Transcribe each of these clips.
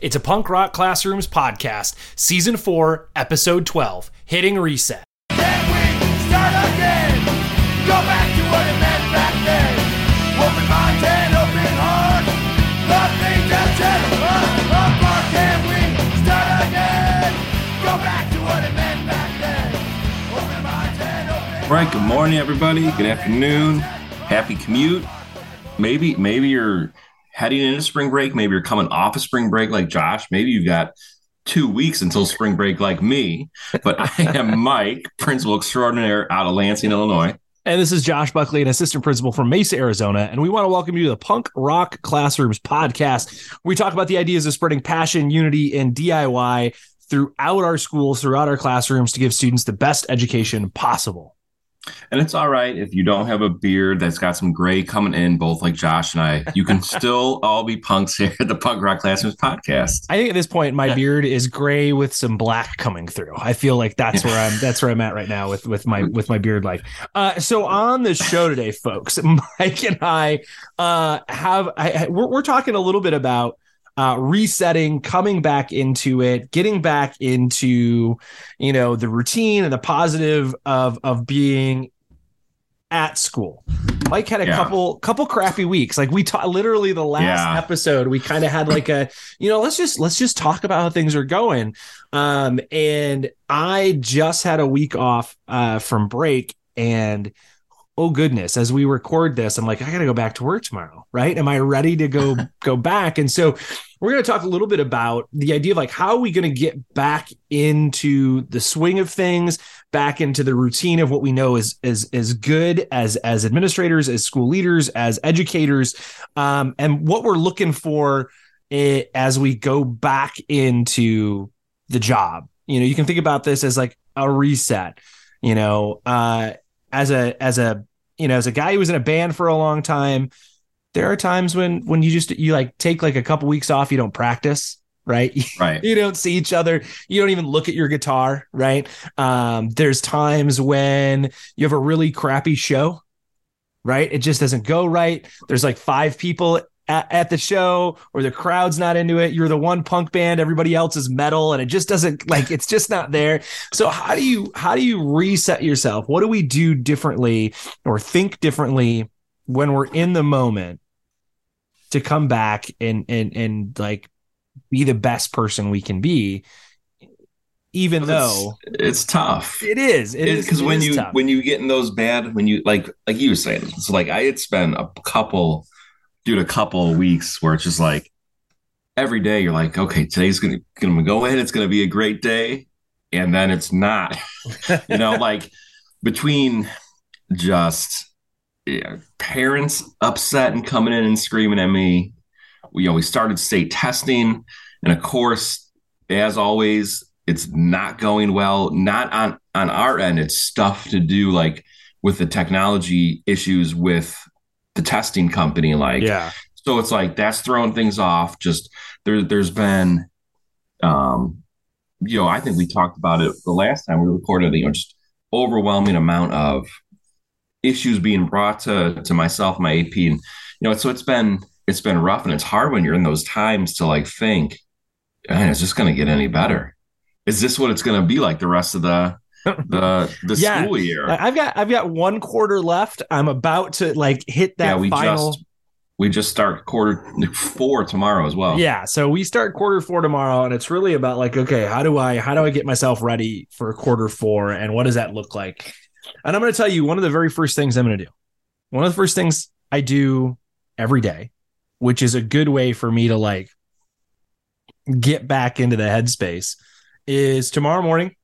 It's a Punk Rock Classrooms podcast, season four, episode 12, Hitting Reset. Can we start again? Go back to what it meant back then. Open mind and open heart. Nothing to tear us apart. Can we start again? Go back to what it meant back then. Open mind and open All right, good morning, everybody. Good afternoon. Happy commute. Maybe, maybe you're heading into spring break. Maybe you're coming off of spring break like Josh. Maybe you've got two weeks until spring break like me. But I am Mike, principal extraordinaire out of Lansing, Illinois. And this is Josh Buckley, an assistant principal from Mesa, Arizona. And we want to welcome you to the Punk Rock Classrooms podcast. We talk about the ideas of spreading passion, unity, and DIY throughout our schools, throughout our classrooms to give students the best education possible. And it's all right if you don't have a beard that's got some gray coming in, both like Josh and I. You can still all be punks here at the Punk Rock Classrooms podcast. I think at this point my beard is gray with some black coming through. I feel like that's where I'm that's where I'm at right now with with my with my beard life. Uh, so on the show today, folks, Mike and I uh, have I, we're, we're talking a little bit about uh, resetting, coming back into it, getting back into you know the routine and the positive of of being at school. Mike had a Yeah. couple couple crappy weeks. Like we taught literally the last Yeah. episode, we kind of had like a you know let's just let's just talk about how things are going. Um, and I just had a week off uh, from break, and oh goodness, as we record this, I'm like I got to go back to work tomorrow. Right? Am I ready to go go back? And so we're going to talk a little bit about the idea of like how are we going to get back into the swing of things back into the routine of what we know is is is good as as administrators as school leaders as educators um and what we're looking for eh, as we go back into the job you know you can think about this as like a reset you know uh as a as a you know as a guy who was in a band for a long time there are times when when you just you like take like a couple weeks off you don't practice right? Right. you don't see each other. You don't even look at your guitar right? Um there's times when you have a really crappy show right? It just doesn't go right. There's like five people at, at the show or the crowd's not into it. You're the one punk band. Everybody else is metal and it just doesn't like it's just not there. So how do you how do you reset yourself? What do we do differently or think differently when we're in the moment to come back and and and like be the best person we can be even though it's, it's tough. it is. It is. because it when you tough. when you get in those bad when you like like you were saying so like i had spent a couple dude a couple of weeks where it's just like every day you're like okay today's gonna gonna go in it's gonna be a great day. And then it's not you know like between just parents upset and coming in and screaming at me. We, you know we started state testing. And of course as always it's not going well. Not on on our end. It's stuff to do like with the technology issues with the testing company like yeah. so it's like that's throwing things off. Just there there's been um you know i think we talked about it the last time we recorded you know just overwhelming amount of issues being brought to to myself my ap and you know so it's been it's been rough and it's hard when you're in those times to like think man is this going to get any better? Is this what it's going to be like the rest of the the the Yeah. school year. I've got i've got one quarter left. I'm about to like hit that yeah we final just we just start quarter four tomorrow as well. Yeah so we start quarter four tomorrow and it's really about like okay how do i how do i get myself ready for quarter four and what does that look like? And i'm going to tell you one of the very first things i'm going to do. One of the first things i do every day which is a good way for me to like get back into the headspace is tomorrow morning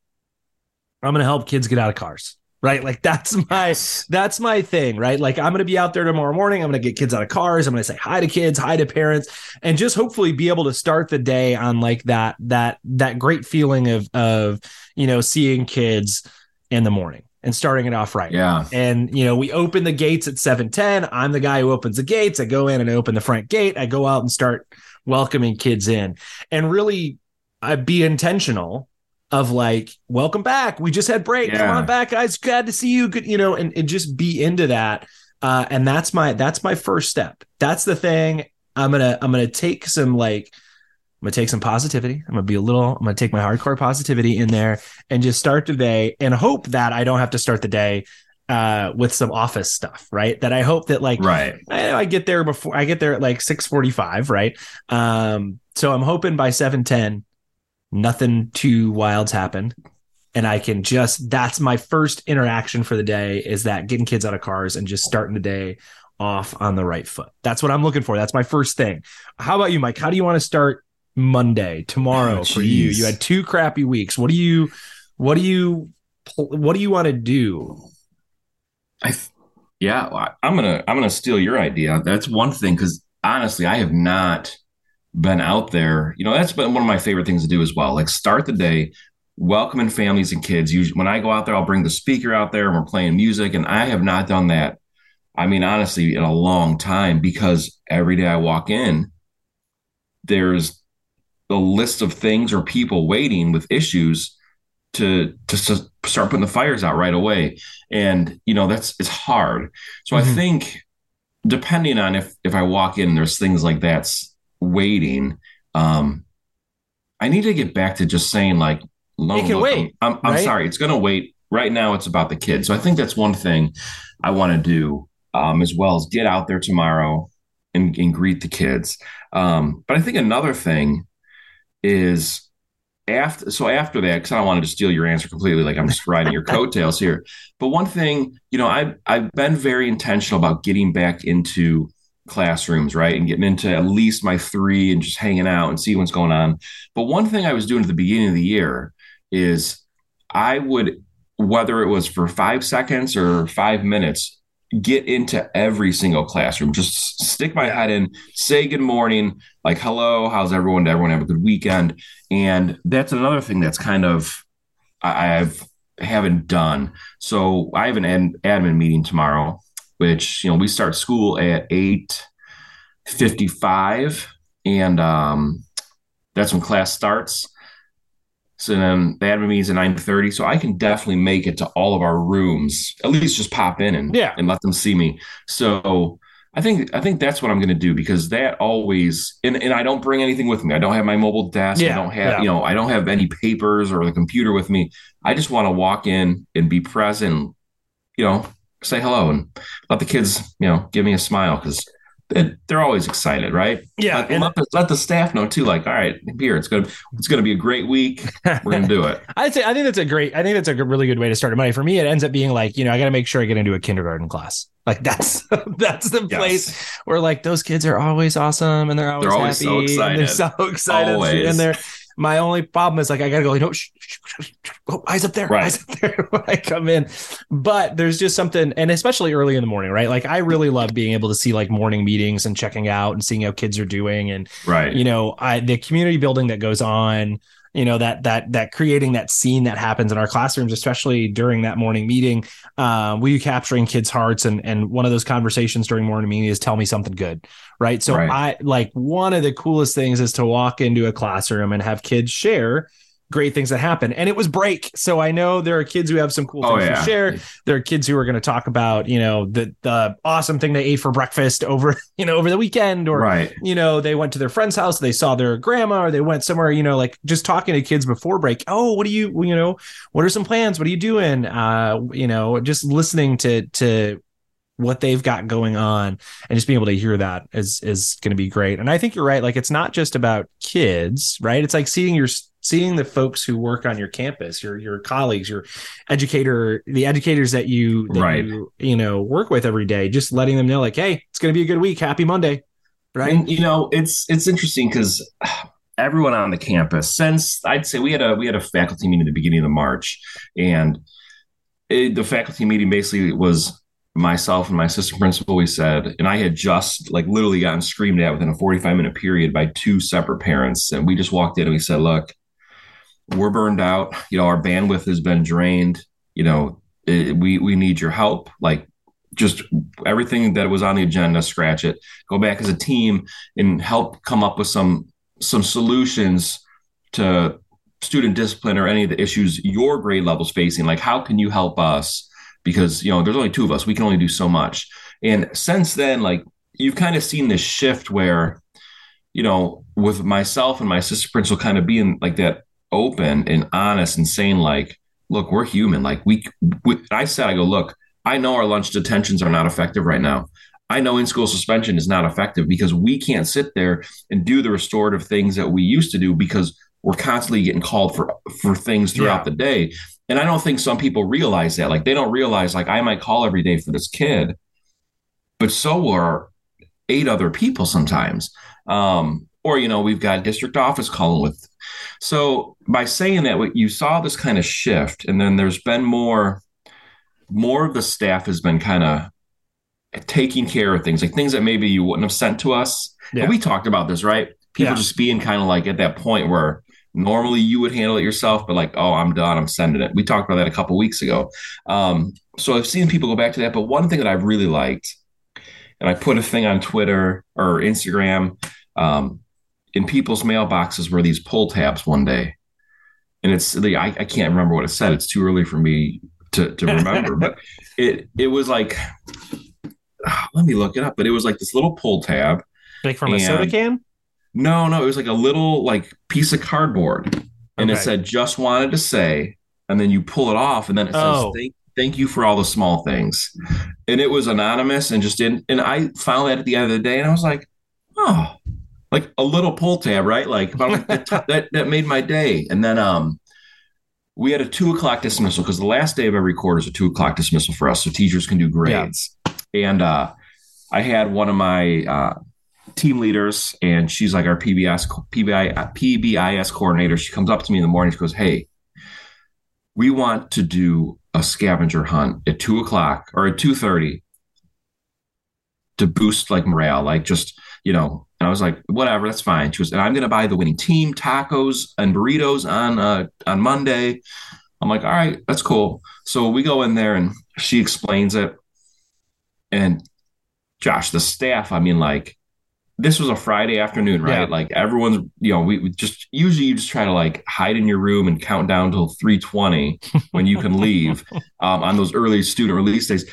i'm going to help kids get out of cars right? Like that's my that's my thing right? Like i'm going to be out there tomorrow morning i'm going to get kids out of cars i'm going to say hi to kids hi to parents and just hopefully be able to start the day on like that that that great feeling of of you know seeing kids in the morning and starting it off right. Yeah. And you know we open the gates at 710 i'm the guy who opens the gates i go in and open the front gate i go out and start welcoming kids in. And really i be intentional of like welcome back we just had break come on back guys glad to see you good you know and, and just be into that uh and that's my that's my first step that's the thing i'm gonna i'm gonna take some like I'm gonna take some positivity. I'm gonna be a little. I'm gonna take my hardcore positivity in there and just start the day and hope that I don't have to start the day uh, with some office stuff, right? That I hope that like Right. I, I get there before I get there at like six forty five, right? Um, so I'm hoping by seven ten, nothing too wild's happened, and I can just that's my first interaction for the day is that getting kids out of cars and just starting the day off on the right foot. That's what I'm looking for. That's my first thing. How about you, Mike? How do you want to start Monday tomorrow Oh, for you? You had two crappy weeks. What do you, what do you, what do you want to do? I yeah, I'm gonna I'm gonna steal your idea. That's one thing because honestly, I have not been out there. You know, that's been one of my favorite things to do as well. Like start the day welcoming families and kids. Usually, when I go out there, I'll bring the speaker out there and we're playing music. And I have not done that. I mean, honestly, in a long time because every day I walk in, there's a list of things or people waiting with issues to to s- start putting the fires out right away and you know that's it's hard so i Mhm. think depending on if if i walk in there's things like that's waiting um i need to get back to just saying like no, It can look, wait, i'm, I'm, I'm right? sorry it's gonna wait. Right now it's about the kids. So i think that's one thing i want to do um as well as get out there tomorrow and, and greet the kids. Um but i think another thing is after so after that because i don't want to steal your answer completely like i'm just riding your coattails here. But one thing you know i've i've been very intentional about getting back into classrooms right and getting into at least my three and just hanging out and see what's going on. But one thing i was doing at the beginning of the year is i would whether it was for five seconds or five minutes get into every single classroom. Just stick my head in say good morning like hello how's everyone? Did everyone have a good weekend? And that's another thing that's kind of I- I've haven't done. So I have an ad- admin meeting tomorrow, which you know we start school at eight fifty five, and um, that's when class starts. So then the admin meeting's at nine thirty. So I can definitely make it to all of our rooms. At least just pop in and Yeah. and let them see me. So I think I think that's what I'm going to do because that always and, and I don't bring anything with me. I don't have my mobile desk. Yeah, I don't have yeah. you know I don't have any papers or the computer with me. I just want to walk in and be present. You know, say hello and let the kids you know give me a smile because they're always excited, right? Yeah, Let, and let, the, let the staff know too. Like, all right, here it's gonna it's gonna be a great week. We're gonna do it. I'd say I think that's a great. I think that's a really good way to start a money. For me, it ends up being like you know I got to make sure I get into a kindergarten class. Like that's that's the Yes. place where like those kids are always awesome and they're always, They're always so happy and they're so excited Always. and they're. My only problem is like I gotta go like no, shh, shh, shh, shh, shh, oh, eyes up there, Right. eyes up there when I come in. But there's just something, and especially early in the morning, right? Like I really love being able to see like morning meetings and checking out and seeing how kids are doing and Right. you know I, the community building that goes on you know that that that creating that scene that happens in our classrooms especially during that morning meeting uh, we capturing kids hearts and and one of those conversations during morning meeting is tell me something good right so Right. i like one of the coolest things is to walk into a classroom and have kids share great things that happen and it was break so i know there are kids who have some cool Oh things yeah. to share there are kids who are going to talk about you know the the awesome thing they ate for breakfast over you know over the weekend or Right. you know, they went to their friend's house, they saw their grandma, or they went somewhere, you know, like just talking to kids before break. Oh, what do you, you know, what are some plans? What are you doing? Uh, you know, just listening to to what they've got going on and just being able to hear that is is going to be great. And I think you're right. Like it's not just about kids, right? It's like seeing your seeing the folks who work on your campus, your your colleagues, your educator, the educators that you that Right. you you know work with every day, just letting them know like, hey, it's going to be a good week. Happy Monday. Right. And you know, it's it's interesting because everyone on the campus, since I'd say we had a we had a faculty meeting at the beginning of March, and it, the faculty meeting basically was myself and my assistant principal. We said, and I had just like literally gotten screamed at within a forty five minute period by two separate parents, and we just walked in and we said, "Look, we're burned out. You know, our bandwidth has been drained. You know, it, we we need your help. Like." Just everything that was on the agenda, scratch it. Go back as a team and help come up with some some solutions to student discipline or any of the issues your grade levels facing like how can you help us because you know there's only two of us we can only do so much and since then like you've kind of seen this shift where you know with myself and my assistant principal kind of being like that open and honest and saying like, look, we're human. Like we, we I said, I go, look, I know our lunch detentions are not effective right now. I know in school suspension is not effective because we can't sit there and do the restorative things that we used to do because we're constantly getting called for for things throughout Yeah. the day. And I don't think some people realize that. Like they don't realize like I might call every day for this kid, but so are eight other people sometimes. Um, or you know, we've got district office calling with. So by saying that, what you saw this kind of shift, and then there's been more. More of the staff has been kind of taking care of things, like things that maybe you wouldn't have sent to us. Yeah. And we talked about this, right? People Yeah. just being kind of like at that point where normally you would handle it yourself, but like, oh, I'm done, I'm sending it. We talked about that a couple weeks ago. Um, so I've seen people go back to that, but one thing that I've really liked, and I put a thing on Twitter or Instagram, um, in people's mailboxes were these pull tabs one day, and it's the I, I can't remember what it said. It's too early for me to to remember, but it it was like. Let me look it up, but it was like this little pull tab, Like from a soda can? No, no, it was like a little like piece of cardboard, and it said "just wanted to say," and then you pull it off, and then it says Oh. "thank thank you for all the small things," and it was anonymous and just didn't. And I found that at the end of the day, and I was like, oh, like a little pull tab, right? Like that, that that made my day. And then um, we had a two o'clock dismissal because the last day of every quarter is a two o'clock dismissal for us, so teachers can do grades. And uh, I had one of my uh, team leaders, and she's like our PBS PBI PBIS coordinator. She comes up to me in the morning. She goes, "Hey, we want to do a scavenger hunt at two o'clock or at two thirty to boost like morale, like just you know." And I was like, "Whatever, that's fine." She goes, "And I'm going to buy the winning team tacos and burritos on uh, on Monday." I'm like, "All right, that's cool." So we go in there, and she explains it, and Josh, the staff, I mean, like, this was a Friday afternoon, right? Yeah. Like everyone's, you know, we we just usually you just try to like hide in your room and count down till 320 when you can leave um, on those early student release days.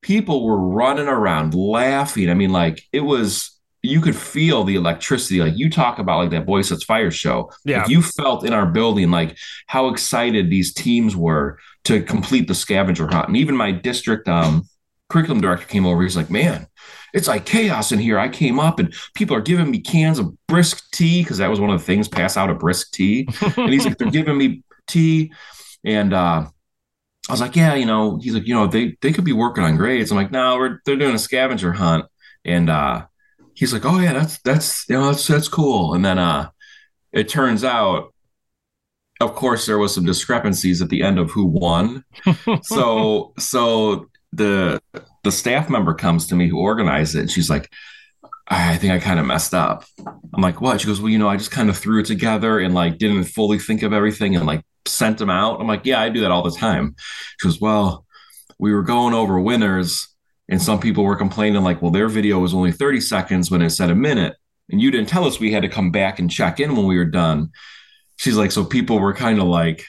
People were running around laughing. I mean, like it was you could feel the electricity. Like you talk about like that Boysetsfire show. Yeah. Like you felt in our building like how excited these teams were to complete the scavenger hunt. And even my district um, curriculum director came over. He's like, man, it's like chaos in here. I came up and people are giving me cans of brisk tea because that was one of the things, pass out a brisk tea. and he's like, they're giving me tea. And uh, I was like, yeah, you know, he's like, you know, they they could be working on grades. I'm like, no, we're they're doing a scavenger hunt. And uh, he's like, oh yeah, that's that's you know that's that's cool. And then uh, it turns out, of course, there was some discrepancies at the end of who won. so so the the staff member comes to me who organized it, and she's like, I think I kind of messed up. I'm like, what? She goes, well, you know, I just kind of threw it together and like didn't fully think of everything and like sent them out. I'm like, yeah, I do that all the time. She goes, well, we were going over winners and some people were complaining like, well, their video was only 30 seconds when it said a minute. And you didn't tell us we had to come back and check in when we were done. She's like, so people were kind of like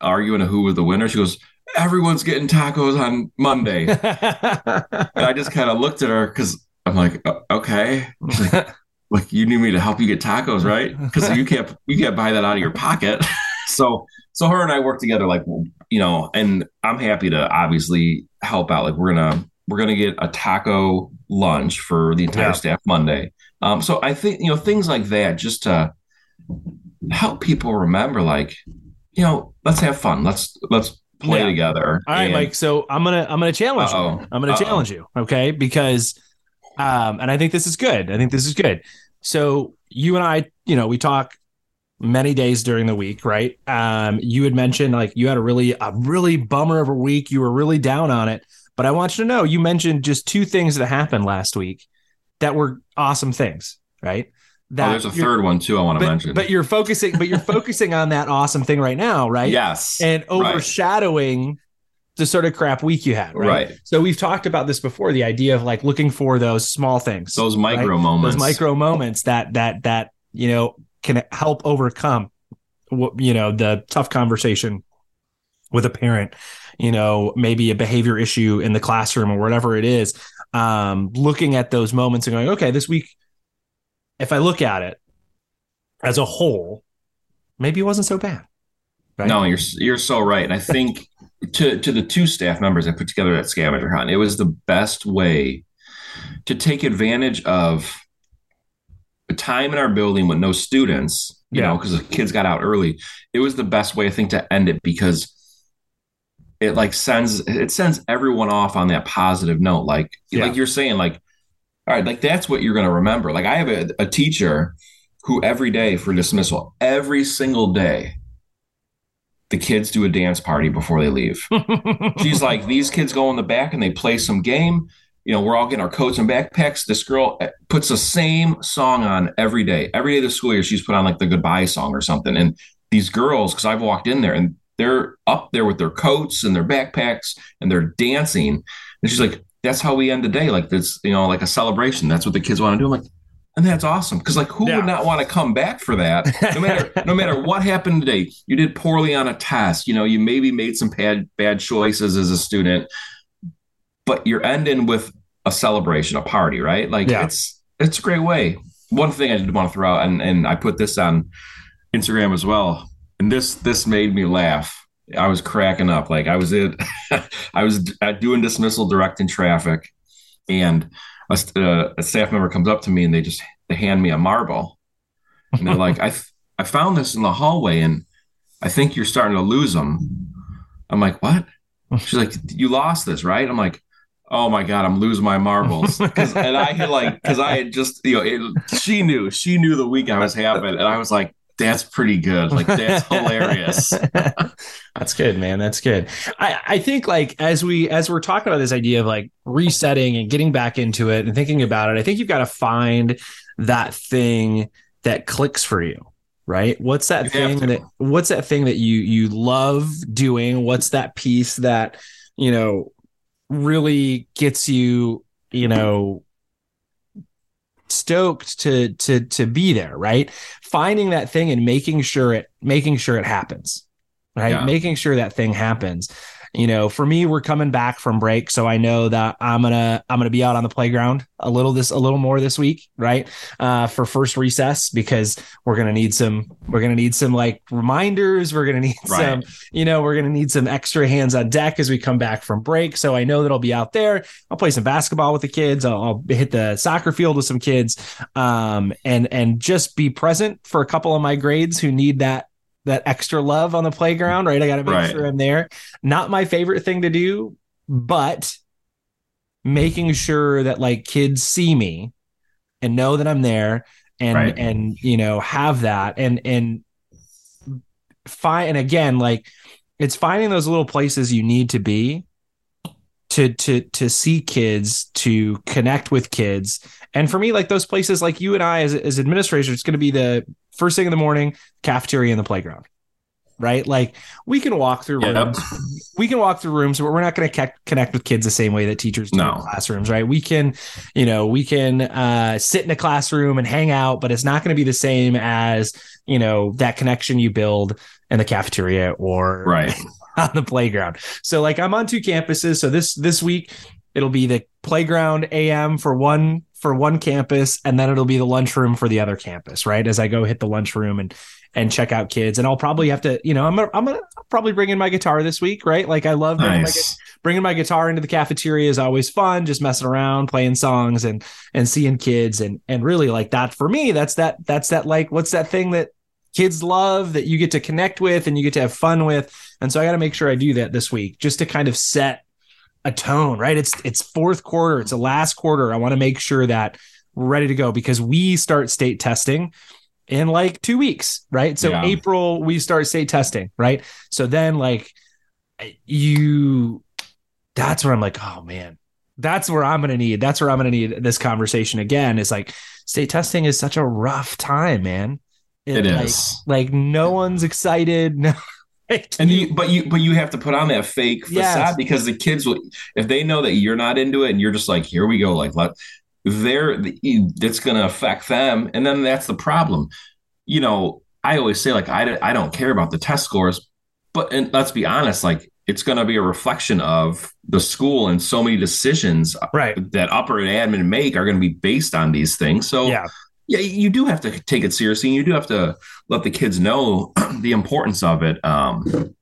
arguing who was the winner. She goes, everyone's getting tacos on Monday. And I just kind of looked at her because I'm like, "O- okay, like, like you need me to help you get tacos, right? Because you can't you can't buy that out of your pocket. so so her and I work together, like you know, and I'm happy to obviously help out. Like we're gonna we're gonna get a taco lunch for the entire Yeah. staff Monday. Um, so I think you know things like that just to help people remember, like you know, let's have fun. Let's let's play Yeah. together. All right, And- Mike. So I'm gonna I'm gonna challenge. Uh-oh. I'm gonna Uh-oh. challenge you, okay? Because um, and I think this is good. I think this is good. So you and I, you know, we talk many days during the week, right? Um, you had mentioned like you had a really a really bummer of a week. You were really down on it. But I want you to know you mentioned just two things that happened last week that were awesome things, right? That Oh, there's a third one too. I want to but, mention. but you're focusing, but you're focusing on that awesome thing right now, right? yes, and right. overshadowing the sort of crap week you had, right? Right. So we've talked about this before, the idea of like looking for those small things, those micro right? moments. those micro moments that that that you know can help overcome what you know the tough conversation with a parent, you know, maybe a behavior issue in the classroom or whatever it is. Um, looking at those moments and going, okay, this week, if I look at it, as a whole, maybe it wasn't so bad. Right? No, you're you're so right. And I think to to the two staff members I put together that scavenger hunt, it was the best way to take advantage of a time in our building with no students, you Yeah. know, because the kids got out early. It was the best way I think to end it because it like sends it sends everyone off on that positive note. Like Yeah. like you're saying, like, all right, like that's what you're gonna remember. Like I have a, a teacher who every day for dismissal, every single day, the kids do a dance party before they leave. She's like, these kids go in the back and they play some game. You know, we're all getting our coats and backpacks. This girl uh, puts the same song on every day. Every day of the school year, she's put on like the goodbye song or something. And these girls, because I've walked in there and they're up there with their coats and their backpacks and they're dancing. And she's like, that's how we end the day. Like this, you know, like a celebration. That's what the kids want to do. I'm like, and that's awesome. Cause like who Yeah. would not want to come back for that? No matter no matter what happened today, you did poorly on a test. You know, you maybe made some bad bad choices as a student, but you're ending with a celebration, a party, right? Like Yeah. it's it's a great way. One thing I did want to throw out, and and I put this on Instagram as well, and this this made me laugh. I was cracking up. Like I was in, I was doing dismissal directing traffic, and a, uh, a staff member comes up to me and they just they hand me a marble, and they're like, "I f- I found this in the hallway, and I think you're starting to lose them." I'm like, "What?" She's like, "You lost this, right?" I'm like, "Oh my god, I'm losing my marbles." 'Cause- and I had like, because I had just, you know, it, she knew, she knew the week I was having, and I was like, "That's pretty good. Like that's hilarious." That's good, man. That's good. I, I think like as we as we're talking about this idea of like resetting and getting back into it and thinking about it, I think you've got to find that thing that clicks for you. Right? What's that You thing that what's that thing that you you love doing? What's that piece that, you know, really gets you, you know, stoked to to to be there, right? Finding that thing and making sure it making sure it happens. Right? Yeah. Making sure that thing happens. You know, for me, we're coming back from break, so I know that I'm gonna I'm gonna be out on the playground a little this a little more this week, right? Uh, for first recess because we're gonna need some we're gonna need some like reminders. We're gonna need some you know we're gonna need some extra hands on deck as we come back from break. So I know that I'll be out there. I'll play some basketball with the kids. I'll, I'll hit the soccer field with some kids, um, and and just be present for a couple of my grades who need that that extra love on the playground. Right, I got to make Right. sure I'm there. Not my favorite thing to do, but making sure that like kids see me and know that I'm there and Right. and you know have that and and find and again like it's finding those little places you need to be to to to see kids to connect with kids. And for me like those places like you and I as as administrators it's going to be the first thing in the morning cafeteria and the playground right? Like we can walk through rooms. we can walk through rooms but we're not going to connect with kids the same way that teachers do No. in classrooms right? We can you know we can uh, sit in a classroom and hang out but it's not going to be the same as you know that connection you build in the cafeteria or Right. on the playground. So like I'm on two campuses. So this this week it'll be the playground AM for one for one campus, and then it'll be the lunchroom for the other campus. Right as I go hit the lunchroom and and check out kids, and I'll probably have to, you know, I'm gonna I'm gonna probably bring in my guitar this week. Right, like I love bringing, my, bringing my guitar into the cafeteria is always fun. Just messing around, playing songs, and and seeing kids, and and really like that for me. That's that that's that like what's that thing that kids love that you get to connect with and you get to have fun with. And so I got to make sure I do that this week just to kind of set a tone, right? It's it's fourth quarter, it's the last quarter. I want to make sure that we're ready to go because we start state testing in like 2 weeks, right? So Yeah. April we start state testing, right? So then like you that's where I'm like, "Oh man, that's where I'm going to need. That's where I'm going to need this conversation again is like state testing is such a rough time, man. It like, is. like no one's excited. No, And you, but you, but you have to put on that fake Yes. facade because the kids will, if they know that you're not into it and you're just like, here we go, like let, they're, it's going to affect them, and then that's the problem. You know, I always say like I, I don't care about the test scores, but and let's be honest, like it's going to be a reflection of the school and so many decisions uh, right. that upper and admin make are going to be based on these things. So Yeah. Yeah, you do have to take it seriously. You do have to let the kids know the importance of it. Um,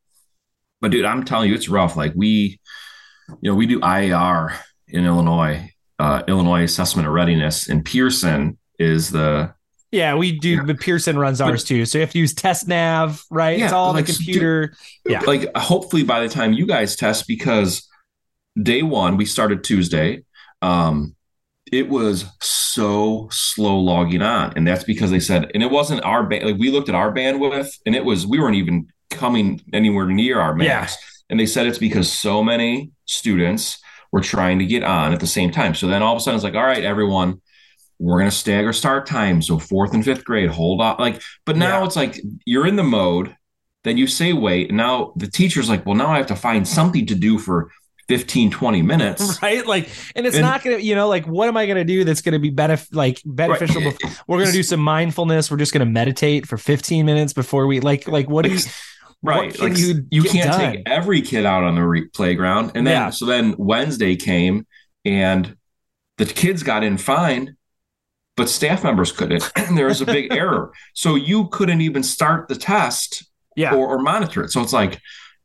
but dude, I'm telling you, it's rough. Like we, you know, we do IAR in Illinois, uh, Illinois Assessment of Readiness, and Pearson is the Yeah, we do. Yeah. But Pearson runs ours too. So you have to use TestNav, right? it's Yeah, all on like, the computer. Yeah. like hopefully by the time you guys test because day one we started tuesday um it was so slow logging on. And that's because they said and it wasn't our band like we looked at our bandwidth and it was we weren't even coming anywhere near our Yeah. max and they said it's because so many students were trying to get on at the same time. So then all of a sudden it's like all right everyone we're going to stagger start time. So fourth and fifth grade hold on. Like but now Yeah. it's like you're in the mode then you say wait. And now the teacher's like well now i have to find something to do for 15 20 minutes Right, like, and it's And- not gonna, you know, like, what am I gonna do that's gonna be benef- like beneficial? Right. bef- we're gonna do some mindfulness. We're just gonna meditate for 15 minutes before we, like, like, what do you, right can like you, you can't done? take every kid out on the re- playground and then Yeah. so then wednesday came and the kids got in fine but staff members couldn't and there was a big error so you couldn't even start the test yeah, or, or monitor it so it's like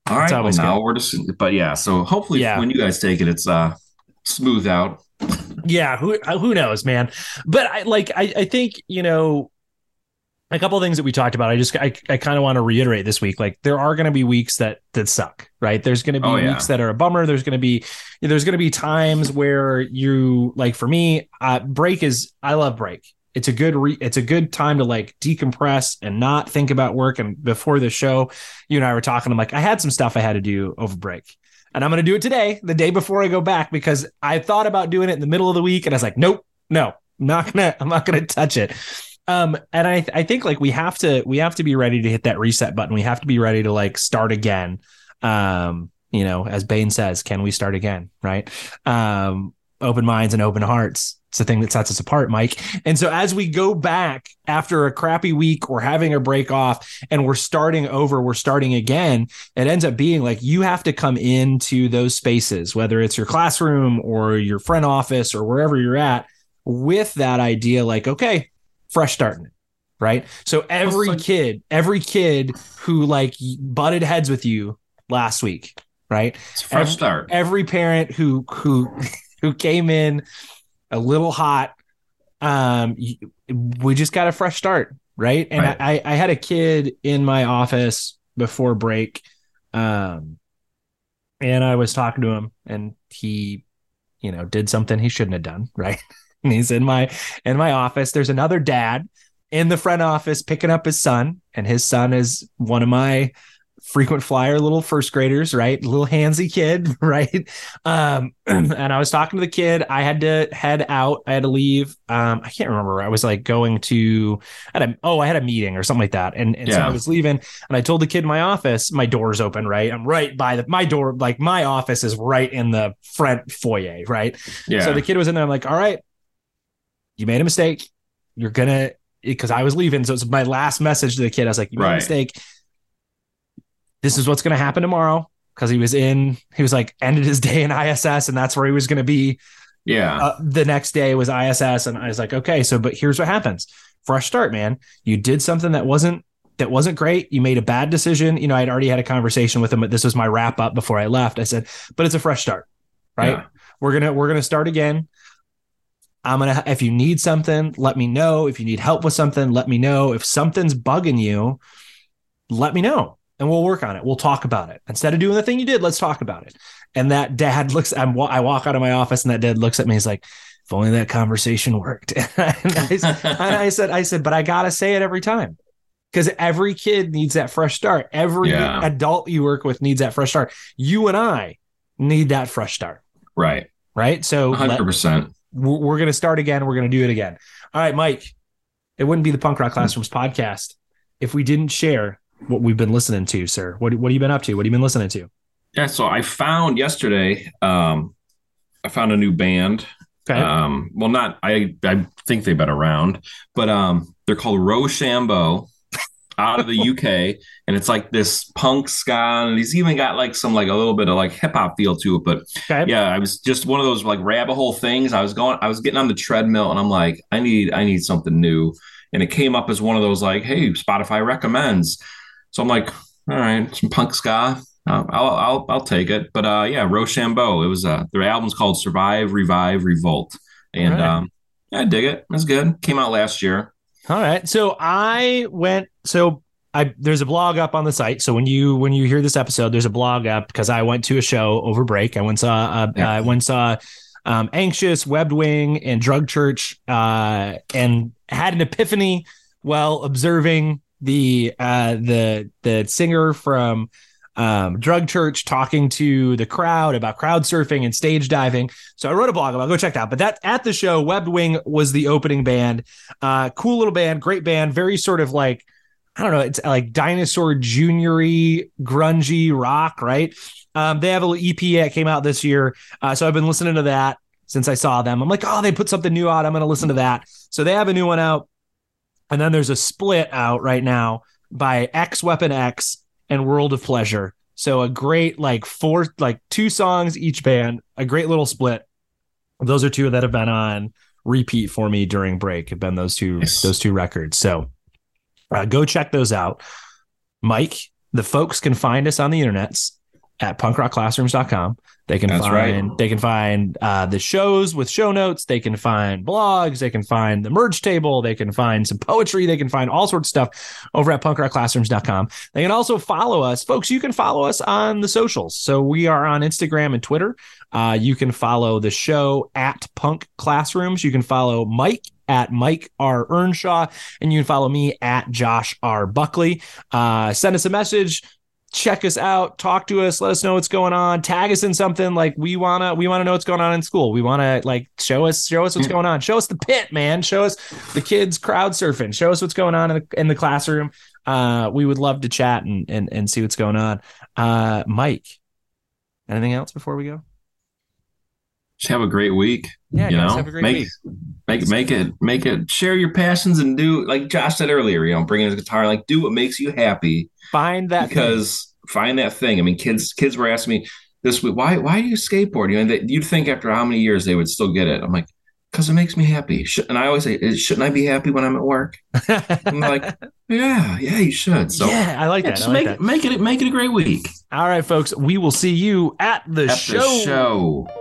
all right well, now good. we're just but yeah so hopefully Yeah. when you guys take it it's uh smooth out yeah who who knows man but i like i i think you know a couple of things that we talked about i just i, I kind of want to reiterate this week like there are going to be weeks that that suck right there's going to be Oh, yeah. weeks that are a bummer there's going to be there's going to be times where you like for me uh break is i love break it's a good re- it's a good time to like decompress and not think about work and before the show you and i were talking i'm like i had some stuff i had to do over break and I'm going to do it today, the day before I go back, because I thought about doing it in the middle of the week, and I was like, nope, no, I'm not gonna, I'm not gonna touch it. Um, and I, I think like we have to, we have to be ready to hit that reset button. We have to be ready to like start again. Um, you know, as Bane says, can we start again? Right? Um, open minds and open hearts. It's the thing that sets us apart, Mike. And so as we go back after a crappy week, we're having a break off and we're starting over, we're starting again it ends up being like you have to come into those spaces, whether it's your classroom or your front office or wherever you're at, with that idea like, okay, fresh starting. Right. So every kid, every kid who like butted heads with you last week, right? it's a fresh Every- start Every parent who who who came in a little hot, um, we just got a fresh start, right? And Right. I I had a kid in my office before break, um, and I was talking to him, and he, you know, did something he shouldn't have done, right? And he's in my in my office. There's another dad in the front office picking up his son, and his son is one of my frequent flyer little first graders, right? Little handsy kid, right? Um, and I was talking to the kid. I had to head out. I had to leave. Um, I can't remember. I was like going to, I had a, oh, I had a meeting or something like that. And, and so I was leaving and I told the kid in my office, my door's open, right? I'm right by the, my door, like my office is right in the front foyer, right? yeah So the kid was in there. I'm like, all right, you made a mistake. You're gonna because I was leaving. So it's my last message to the kid. I was like, you made a mistake. This is what's gonna happen tomorrow. Because he was in, he was like ended his day in ISS, and that's where he was gonna be. yeah Uh, the next day was ISS, and I was like, okay, so but here's what happens. Fresh start, man. You did something that wasn't that wasn't great. You made a bad decision. You know, I'd already had a conversation with him, but this was my wrap up before I left. I said, but it's a fresh start, right? Yeah. We're gonna we're gonna start again. I'm gonna if you need something, let me know. If you need help with something, let me know. If something's bugging you, let me know and we'll work on it. We'll talk about it. Instead of doing the thing you did, let's talk about it. And that dad looks, I'm, I walk out of my office and that dad looks at me. He's like, if only that conversation worked. and, I, and I said, I said, but I got to say it every time because every kid needs that fresh start. Every Yeah. adult you work with needs that fresh start. You and I need that fresh start. right Right. So 100% we're, we're going to start again. We're going to do it again. All right, Mike. It wouldn't be the Punk Rock Classrooms podcast if we didn't share what we've been listening to, sir. What what have you been up to? What have you been listening to? Yeah, so I found yesterday, um, I found a new band. Okay. Um, well, not I I think they've been around, but um, they're called Rochambeau. out of the UK, and it's like this punk ska, and he's even got like some like a little bit of like hip hop feel to it. But Okay. yeah, I was just one of those like rabbit hole things. I was going, I was getting on the treadmill, and I'm like, I need, I need something new, and it came up as one of those like, hey, Spotify recommends. So I'm like, all right, some punk ska. Uh, I'll, I'll, I'll take it. But uh, yeah, Rochambeau. It was uh, their album's called Survive, Revive, Revolt, and Right. um, yeah, I dig it. It's good. Came out last year. All right. So I went. So I there's a blog up on the site. So when you when you hear this episode, there's a blog up because I went to a show over break. I went saw uh, Yeah. I went saw um, Anxious, Webbed Wing, and Drug Church, uh, and had an epiphany while observing the uh, the the singer from um, Drug Church talking to the crowd about crowd surfing and stage diving. So I wrote a blog about. Go check that. out. But that at the show, Webbed Wing was the opening band. Uh, cool little band, great band, very sort of like I don't know, it's like dinosaur juniory, grungy rock, right? Um, they have a little EP that came out this year, uh, so I've been listening to that since I saw them. I'm like, oh, they put something new out. I'm going to listen to that. So they have a new one out, and then there's a split out right now by X Weapon X and World of Pleasure. So a great like four, like two songs each band, a great little split. Those are two that have been on repeat for me during break. Have been those two those two records. So uh, go check those out. Mike, the folks can find us on the internets at punkrockclassrooms.com. They can That's find right. they can find uh, the shows with show notes. They can find blogs. They can find the merge table. They can find some poetry. They can find all sorts of stuff over at punkrockclassrooms.com. They can also follow us, folks. You can follow us on the socials. So we are on Instagram and Twitter. Uh, you can follow the show at Punk Classrooms. You can follow Mike at Mike R. Earnshaw, and you can follow me at Josh R. Buckley. Uh, send us a message. Check us out, talk to us, let us know what's going on, tag us in something like we wanna we wanna know what's going on in school. We wanna like show us show us what's going on. Show us the pit, man. Show us the kids crowd surfing. Show us what's going on in the in the classroom. Uh, we would love to chat and and, and see what's going on. Uh, Mike, anything else before we go? Just have a great week. Yeah, you guys, know, have a great make, week. Make make it make it share your passions and do like Josh said earlier. You know, bring in his guitar, like do what makes you happy. Find that thing. because find that thing. I mean, kids kids were asking me this week, why why do you skateboard? You know, they, you'd think after how many years they would still get it. I'm like, because it makes me happy. And I always say, shouldn't I be happy when I'm at work? I'm like, yeah, yeah, you should. So yeah, I like yeah, that. Just like make that. it make it make it a great week. All right, folks. We will see you at the At show. the show.